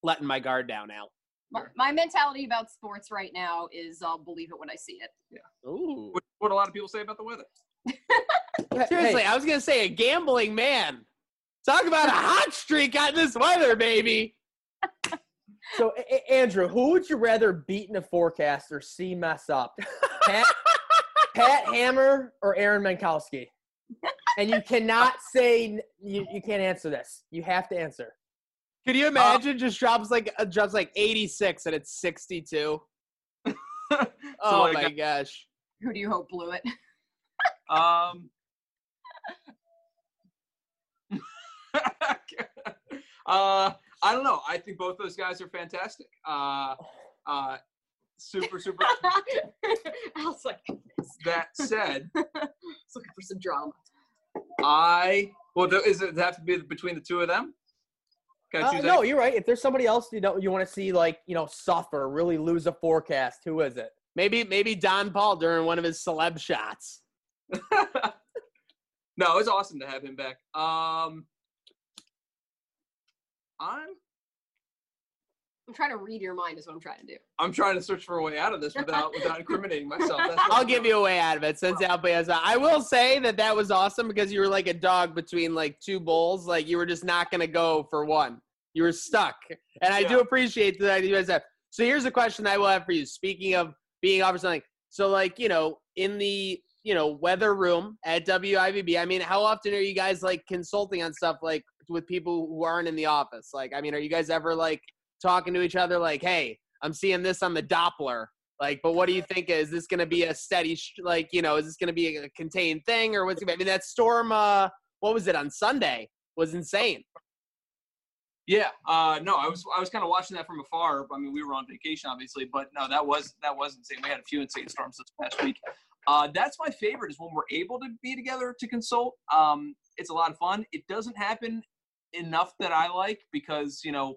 letting my guard down, Al.
My, my mentality about sports right now is I'll believe it when I see it. Yeah.
Ooh.
What, what a lot of people say about the weather.
Hey,
Seriously, I was gonna say a gambling man. Talk about a hot streak on this weather, baby.
So, A- A- Andrew, who would you rather beat in a forecast or see mess up? Pat, Pat Hammer or Aaron Mentkowski? And you cannot say you, you can't answer this. You have to answer.
Could you imagine just drops like uh, drops like 86 and it's 62?
So,
Oh
like,
my gosh.
Who do you hope blew it?
Um. uh, I don't know. I think both those guys are fantastic. Uh, uh, super, super.
I was like,
that said,
I was looking for some drama.
I well, do- is it have to be between the two of them? Can I
Uh, no, you're right. If there's somebody else you know you want to see like you know suffer, really lose a forecast, who is it?
Maybe maybe Don Paul during one of his celeb shots.
no, it was awesome to have him back. Um, I'm
I'm trying to read your mind is what I'm trying to do.
I'm trying to search for a way out of this without without incriminating myself. That's
I'll
I'm
give
doing.
you a way out of it since Alpe has that. I will say that that was awesome because you were like a dog between like two bulls. Like you were just not going to go for one. You were stuck. And I do appreciate that you guys have. So here's a question I will have for you. Speaking of being off or something. So like, you know, in the, you know, weather room at WIVB, I mean, how often are you guys like consulting on stuff like with people who aren't in the office? Like, I mean, are you guys ever like talking to each other like, "Hey, I'm seeing this on the Doppler." Like, but what do you think? Is this going to be a steady, like, you know, is this going to be a contained thing, or what's? I mean, that storm. Uh, what was it on Sunday? Was insane.
Yeah, uh, no, I was I was kind of watching that from afar. I mean, we were on vacation, obviously, but no, that was that was insane. We had a few insane storms this past week. Uh, that's my favorite is when we're able to be together to consult. Um, it's a lot of fun. It doesn't happen enough that I like because you know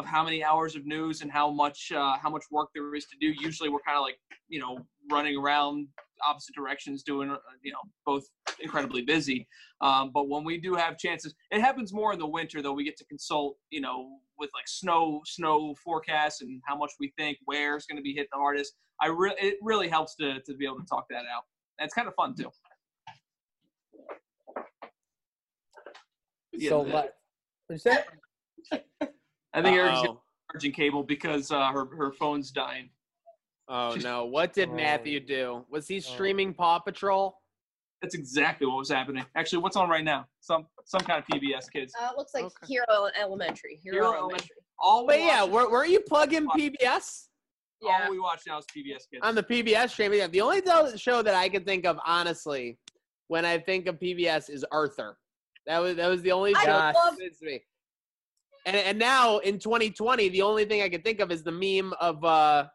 of how many hours of news and how much uh, how much work there is to do. Usually, we're kind of like you know running around opposite directions, doing uh, you know both incredibly busy. Um, but when we do have chances, it happens more in the winter though. We get to consult, you know, with like snow snow forecasts and how much we think where is going to be hit the hardest. I really it really helps to to be able to talk that out. And it's kind of fun too.
So
Yeah,
what? What'd you say?
I think Eric's
Uh-oh.
charging cable because uh, her her phone's dying.
Oh
She's-
no! What did
Oh.
Matthew do? Was he
Oh.
streaming Paw Patrol?
That's exactly what was happening. Actually, what's on right now? Some some kind of PBS kids.
Uh, looks like
Okay.
Hero Elementary. Hero,
Hero
Elementary.
All we
But yeah,
watch-
were, were you plugging PBS
Yeah.
all we watch now is PBS kids.
on the PBS stream? Yeah, the only th- show that I can think of, honestly, when I think of PBS, is Arthur. That was that was the only
I
show
Yes.
that
love
fits me. And and now in 2020, the only thing I can think of is the meme of uh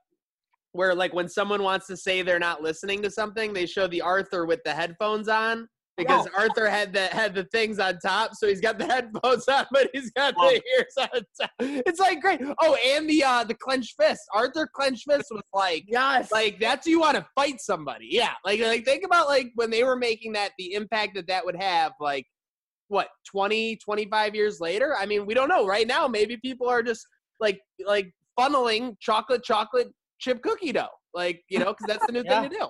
where like when someone wants to say they're not listening to something, they show the Arthur with the headphones on. Because
Oh.
Arthur had the had the things on top, so he's got the headphones on, but he's got
Love
the ears on top. It's like great. Oh, and the uh the clenched fist. Arthur clenched fist was like
Yes.
like that's you want to fight somebody yeah like like think about like when they were making that the impact that that would have like what 20 25 years later i mean we don't know right now maybe people are just like like funneling chocolate chocolate chip cookie dough like you know because that's the new
Yeah.
thing to do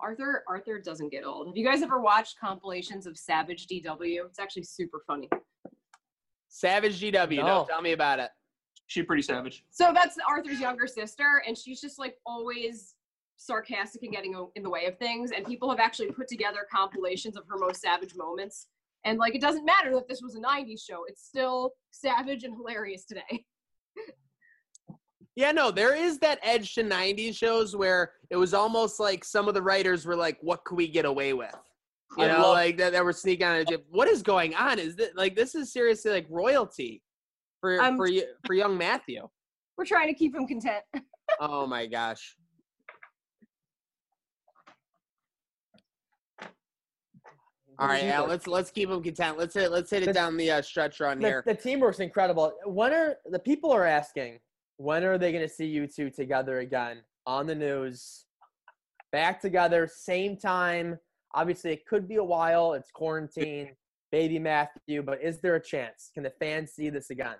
Arthur Arthur doesn't get old. Have you guys ever watched compilations of Savage DW? It's actually super funny.
savage dw no.
No.
tell me about it
She's pretty savage.
So that's Arthur's younger sister, and she's just like always sarcastic and getting in the way of things. And people have actually put together compilations of her most savage moments. And like, it doesn't matter that this was a '90s show; it's still savage and hilarious today.
yeah no there is that edge to 90s shows where it was almost like some of the writers were like what could we get away with you
I
know,
love-
like that, that were sneaking on a jib. What is going on? Is that like this is seriously like royalty for
Um,
for y- for young Matthew?
We're trying to keep him content.
Oh my gosh! All right, Al, let's let's keep them content. Let's hit let's hit it
The-
down the uh, stretch run
the,
here.
the teamwork's incredible. When are the people are asking? When are they going to see you two together again on the news, back together, same time? Obviously, it could be a while. It's quarantine, baby Matthew. But is there a chance? Can the fans see this again?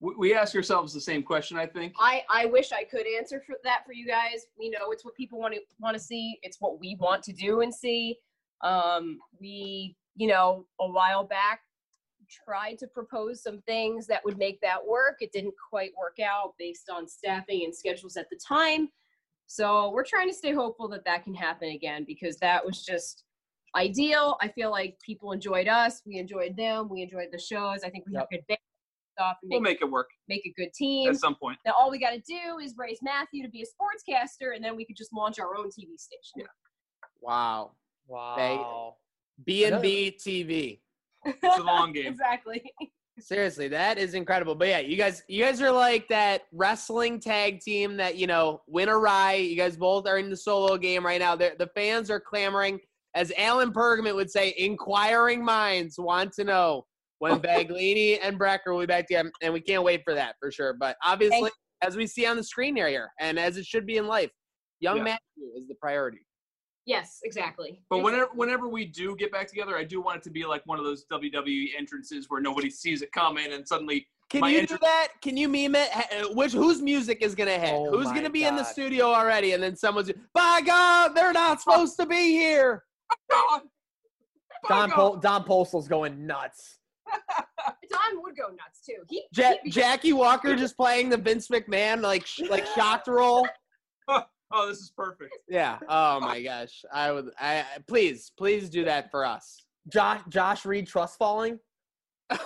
We, we ask ourselves the same question. I think.
I I wish I could answer for that for you guys. we know, it's what people want to want to see. It's what we want to do and see. Um, we, you know, a while back tried to propose some things that would make that work. It didn't quite work out based on staffing and schedules at the time. So we're trying to stay hopeful that that can happen again because that was just ideal. I feel like people enjoyed us, we enjoyed them, we enjoyed the shows. I think we have good band stuff and
We'll
make,
make it work
make a good team.
at some point.
Now all we got to do is raise Matthew to be a sportscaster, and then we could just launch our own TV station. Yeah.
Wow,
Wow.
B and B TV.
It's a long game.
exactly.
Seriously, that is incredible. But yeah, you guys, you guys are like that wrestling tag team that you know win a rye. You guys both are in the solo game right now. They're, the fans are clamoring, as Alan Pergament would say, inquiring minds want to know when Baglini and Brecker will be back together, and we can't wait for that for sure. But obviously, as we see on the screen here, and as it should be in life, young
Yeah.
Matthew is the priority.
Yes, exactly.
But whenever whenever we do get back together, I do want it to be like one of those WWE entrances where nobody sees it coming and suddenly
Can
My
you
intro-
do that? Can you meme it? Uh, which whose music is gonna hit?
Oh
who's gonna be in the studio already? And then someone's, by God, they're not supposed to be here.
God,
Don
fuck
Pol- Don Postal's going nuts.
Don would go nuts too. He,
Ja-
he'd be-
Jackie Walker just playing the Vince McMahon like sh- like shocked roll.
Oh, this is perfect.
Yeah. Oh my gosh. I would. I I- please, please do that for us.
Josh Josh Reed trust falling.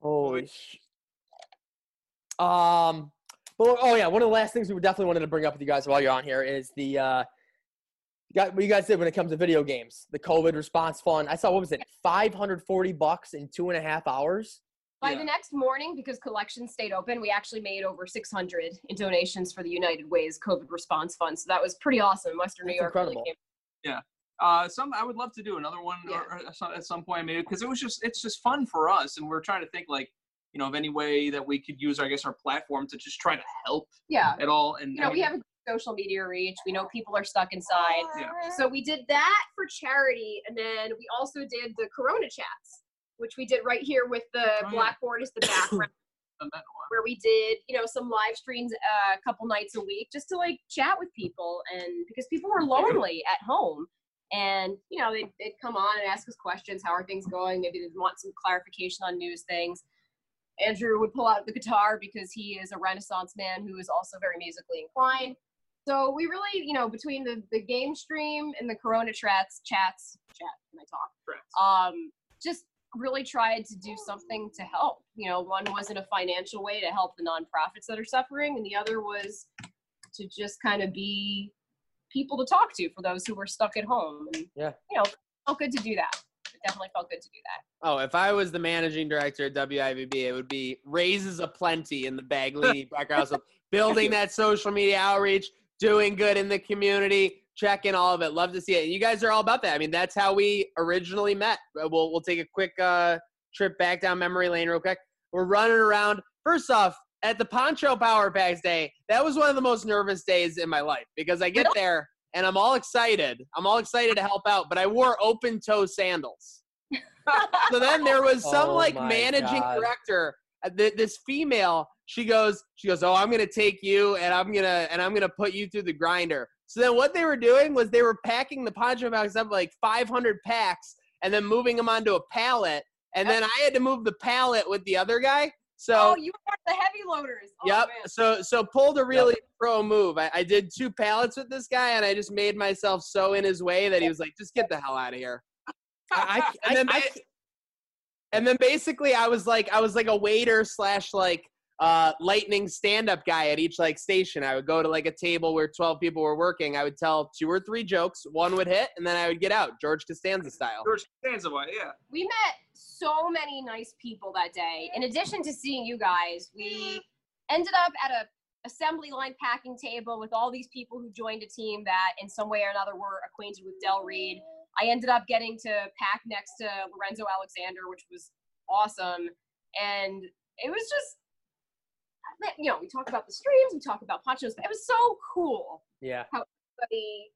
Holy sh- Um, well, oh yeah, one of the last things we definitely wanted to bring up with you guys while you're on here is the uh, you got what you guys did when it comes to video games, the COVID response fund. I saw what was it, 540 bucks in two and a half hours.
By
Yeah.
the next morning, because collections stayed open, we actually made over 600 in donations for the United Way's COVID response fund. So that was pretty awesome. Western New
That's
York really
incredible.
came
Uh, some I would love to do another one
Yeah.
or, or some- at some point maybe because it was just it's just fun for us and we're trying to think like you know of any way that we could use I guess our platform to just try to help
Yeah.
at all and
You know,
I
we have a social media reach. We know people are stuck inside.
Yeah.
So we did that for charity. And then we also did the Corona chats, which we did right here with the
Oh, yeah.
blackboard as the background.
done that in a while.
where we did, you know, some live streams uh, a couple nights a week just to like chat with people and because people were lonely at home and you know they'd, they'd come on and ask us questions how are things going maybe they'd want some clarification on news things andrew would pull out the guitar because he is a renaissance man who is also very musically inclined so we really you know between the, the game stream and the corona chats chats chat can i talk um, just really tried to do something to help. You know, one was in a financial way to help the nonprofits that are suffering, and the other was to just kind of be people to talk to for those who were stuck at home. And
Yeah.
you know, felt good to do that. It definitely felt good to do that.
Oh, if I was the managing director at WIVB, it would be raises aplenty in the Baglini House, building that social media outreach, doing good in the community, checking all of it. Love to see it. And you guys are all about that. I mean, that's how we originally met. Uh, We'll we'll take a quick uh, trip back down memory lane real quick. We're running around. First off, at the Poncho Power Packs Day, that was one of the most nervous days in my life because I get there and I'm all excited. I'm all excited to help out, but I wore open toe sandals. so then there was some
Oh
like managing
God.
director, uh, th- this female. She goes, she goes, oh, I'm gonna take you and I'm gonna and I'm gonna put you through the grinder. So then what they were doing was they were packing the poncho packs up like 500 packs and then moving them onto a pallet. And then I had to move the pallet with the other guy. So
oh, you were the heavy loaders. Oh,
Yep.
man.
So so pulled a really pro move. I, I did two pallets with this guy, and I just made myself so in his way that he was like, "Just get the hell out of here."
I, I,
And then
I,
ba- and then basically, I was like, I was like a waiter slash like uh, lightning stand up guy at each like station. I would go to like a table where twelve people were working. I would tell two or three jokes. One would hit, and then I would get out, George Costanza style.
George Costanza, why, yeah.
we met so many nice people that day. In addition to seeing you guys, we ended up at a assembly line packing table with all these people who joined a team that in some way or another were acquainted with Del Reid. I ended up getting to pack next to Lorenzo Alexander, which was awesome. And it was just you know, we talk about the streams, we talk about ponchos, but it was so cool.
yeah.
How everybody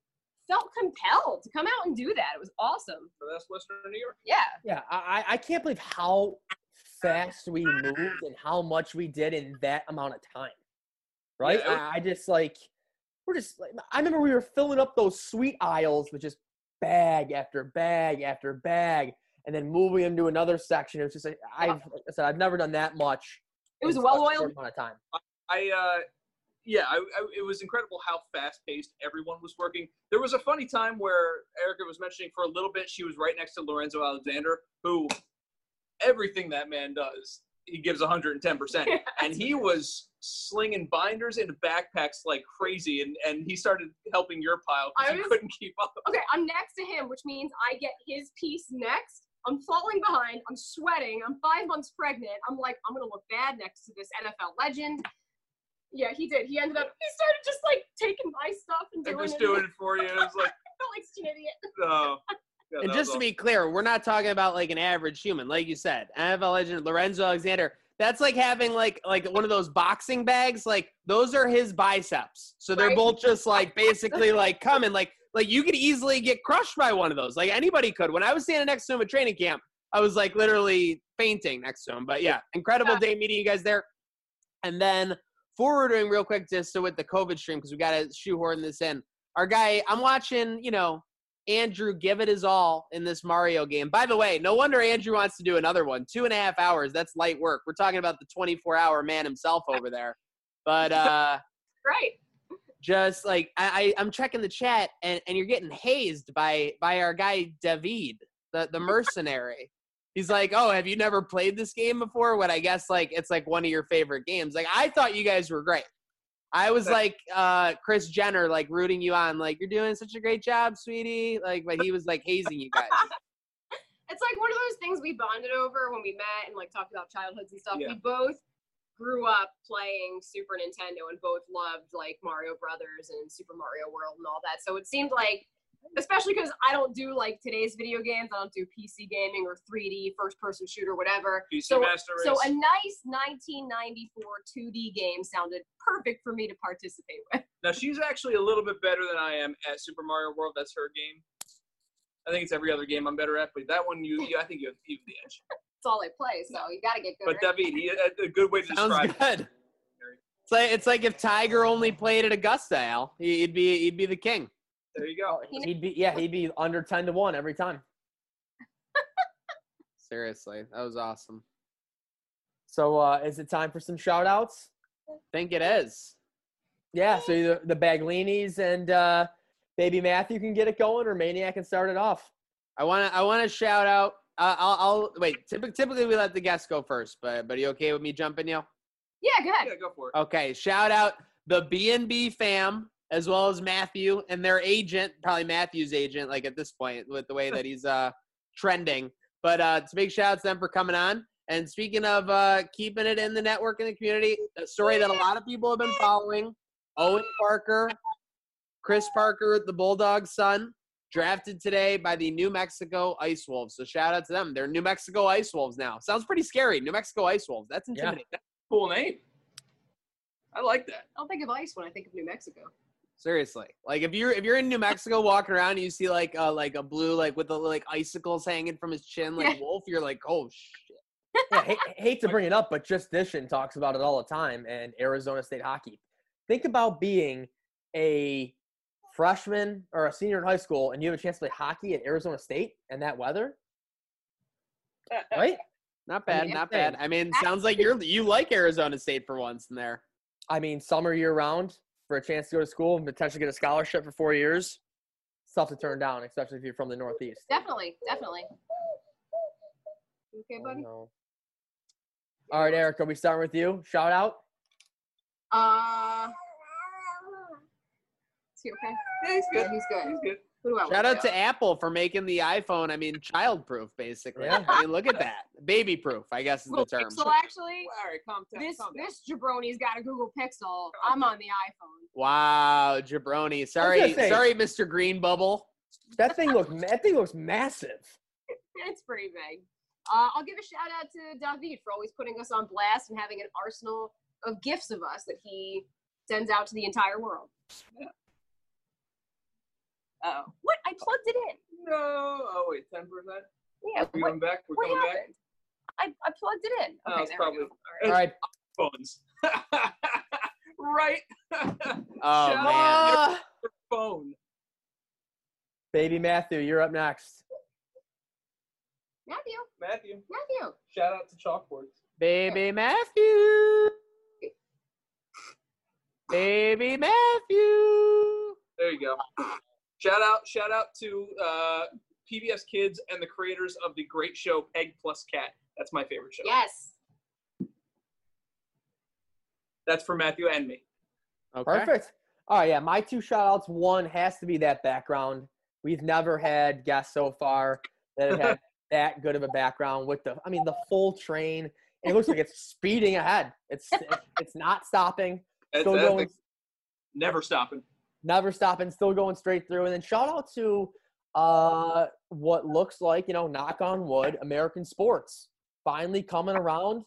felt compelled to come out and do that. It was awesome.
So that's Western New York.
Yeah.
Yeah, I, I I can't believe how fast we moved and how much we did in that amount of time. Right?
Yeah, was-
I, I just like we're just like I remember we were filling up those sweet aisles with just bag after bag after bag and then moving them to another section. It was just like I've like I said, I've never done that much.
It was a well-oiled
amount of time.
I uh yeah, I, I, it was incredible how fast paced everyone was working. There was a funny time where Erica was mentioning for a little bit she was right next to Lorenzo Alexander, who everything that man does, he gives 110 percent, and he was slinging binders into backpacks like crazy, and and he started helping your pile
I
because you couldn't keep up.
Okay, I'm next to him, which means I get his piece next. I'm falling behind. I'm sweating. I'm five months pregnant. I'm like, I'm gonna look bad next to this NFL legend. Yeah, he did. He ended up. He started just like taking my stuff and doing
And
doing
just
it.
doing it for you. It was like,
I felt like such an idiot.
oh. Yeah,
And just
was
to be clear, we're not talking about like an average human, like you said. NFL legend Lorenzo Alexander. That's like having like like one of those boxing bags. Like those are his biceps. So they're
Right.
both just like basically like coming. Like like you could easily get crushed by one of those. Like anybody could. When I was standing next to him at training camp, I was like literally fainting next to him. But yeah, incredible day meeting you guys there. And then forwarding real quick just so with the COVID stream because we got to shoehorn this in. Our guy, I'm watching. You know, Andrew give it his all in this Mario game. By the way, no wonder Andrew wants to do another one. Two and a half hours. That's light work. We're talking about the 24 hour man himself over there. But uh
Right.
Just like I, I I'm checking the chat and, and you're getting hazed by by our guy David, the, the mercenary. He's like, "Oh, have you never played this game before?" When I guess like it's like one of your favorite games. Like I thought you guys were great. I was like uh Kris Jenner, like rooting you on, like you're doing such a great job, sweetie. Like, but he was like hazing you guys.
it's like one of those things we bonded over when we met and like talked about childhoods and stuff.
Yeah.
We both grew up playing Super Nintendo and both loved like Mario Brothers and Super Mario World and all that. So it seemed like, especially because I don't do like today's video games. I don't do PC gaming or 3D first person shooter, whatever.
PC
So-
Master Race.
So a nice 1994 2D game sounded perfect for me to participate with.
Now she's actually a little bit better than I am at Super Mario World. That's her game. I think it's every other game I'm better at, but that one you, you I think you have, you have the edge.
That's all I play, so you got to get good.
But
right?
David, he, a, a good way to
Sounds
describe. it.
good. It's like it's like if Tiger only played at Augusta, Al. He'd be he'd be the king.
There you go.
He'd be yeah, he'd be under ten to one every time.
Seriously, that was awesome.
So uh, is it time for some shout outs?
think it is.
Yeah, so the, the Baglinis and uh, Baby Matthew can get it going, or Maniac can start it off.
I want to I want to shout out. Uh, I'll, I'll wait. Typically, typically we let the guests go first, but but are you okay with me jumping you?
Yeah, go ahead.
Yeah, go for it.
Okay, shout out the B and B fam as well as Matthew and their agent, probably Matthew's agent, like at this point with the way that he's uh trending. But uh, it's a big shout out to them for coming on. And speaking of uh, keeping it in the network and the community, a story that a lot of people have been following: Owen Parker, Chris Parker, the Bulldog's son, drafted today by the New Mexico Ice Wolves. So shout out to them. They're New Mexico Ice Wolves now. Sounds pretty scary. New Mexico Ice Wolves. That's intimidating.
Yeah.
intimidating.
Cool name. I like that.
I don't think of ice when I think of New Mexico.
Seriously, like if you're if you're in New Mexico walking around and you see like uh like a blue like with the like icicles hanging from his chin like wolf, you're like, oh shit.
Yeah, hate, hate to bring it up, but Just Dishin talks about it all the time, and Arizona State hockey. Think about being a freshman or a senior in high school, and you have a chance to play hockey at Arizona State and that weather, right?
Not bad,
mean,
not
insane.
bad. I mean, sounds like you're you like Arizona State for once in there.
I mean, summer year round for a chance to go to school and potentially get a scholarship for four years. It's tough to turn down, especially if you're from the Northeast.
Definitely, definitely. You Okay,
Oh,
buddy.
no. All right, Eric, are we starting with you? Shout out.
Uh, is he okay?
Yeah, he's good.
Yeah, he's good.
He's good.
Who do I
Shout out to Apple for making the iPhone. I mean, child-proof basically.
Yeah.
I mean, look at that, baby-proof. I guess is the
Google
term.
Pixel, actually.
All right, calm down.
This
calm down.
this jabroni's got a Google Pixel. I'm on the iPhone.
Wow, jabroni. Sorry,
say-
sorry, Mr. Green Bubble.
That thing looks that thing looks massive.
It's pretty big. Uh, I'll give a shout out to David for always putting us on blast and having an arsenal of gifts of us that he sends out to the entire world. Oh, what? I plugged it in.
No. Oh wait, ten percent.
Yeah,
We're
what,
coming back. We're
what
coming
happened? I, I plugged it in.
Oh,
Okay,
it's
there
probably-
we go.
All right,
Phones. right.
Oh
Shout
man.
out
Ah,
phone.
baby Matthew, you're up next.
Matthew,
Matthew.
Matthew.
Shout out to chalkboards.
Baby Matthew. Baby Matthew.
There you go. Shout out, shout out to uh, PBS Kids and the creators of the great show Peg Plus Cat. That's my favorite show.
Yes.
That's for Matthew and me.
Okay.
Perfect. All right, yeah, my two shout outs. One has to be that background. We've never had guests so far that have had that good of a background with the, I mean, the full train. It looks like it's speeding ahead. It's it's not stopping.
That's,
Still
that's
going,
never stopping.
Never stopping, still going straight through. And then shout out to uh what looks like, you know, knock on wood, American sports finally coming around.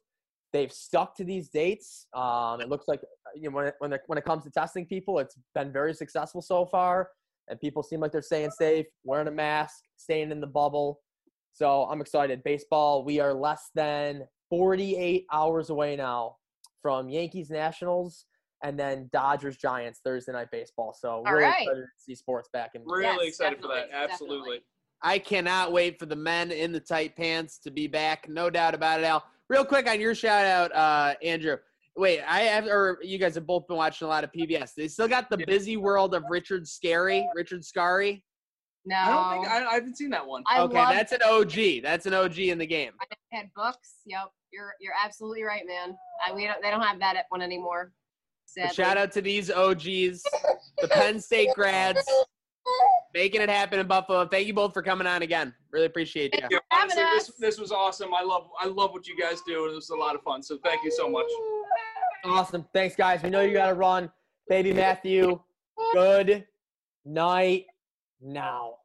They've stuck to these dates. Um, it looks like you know when it, when it, when it comes to testing people, it's been very successful so far, and people seem like they're staying safe, wearing a mask, staying in the bubble. So I'm excited. Baseball, we are less than 48 hours away now from Yankees Nationals and then Dodgers Giants Thursday night baseball. So really
right.
excited to see sports back in.
Really
Yes,
excited for that. Absolutely.
definitely.
I cannot wait for the men in the tight pants to be back. No doubt about it, Al. Real quick on your shout out, uh, Andrew. Wait, I have, or you guys have both been watching a lot of PBS. They still got the busy world of Richard Scarry, Richard Scarry.
No.
I don't think I, I haven't seen that one.
I
okay,
love
that's an OG. That's an OG in the game.
I had books. Yep, you're you're absolutely right, man. I, we don't they don't have that at one anymore.
But
Sadly.
shout out to these OGs, the Penn State grads, making it happen in Buffalo. Thank you both for coming on again. Really appreciate you.
Yeah,
having
honestly, this
us.
this was awesome. I love I love what you guys do, and it was a lot of fun. So thank you so much.
Awesome. Thanks, guys. We know you got to run. Baby Matthew, good night now.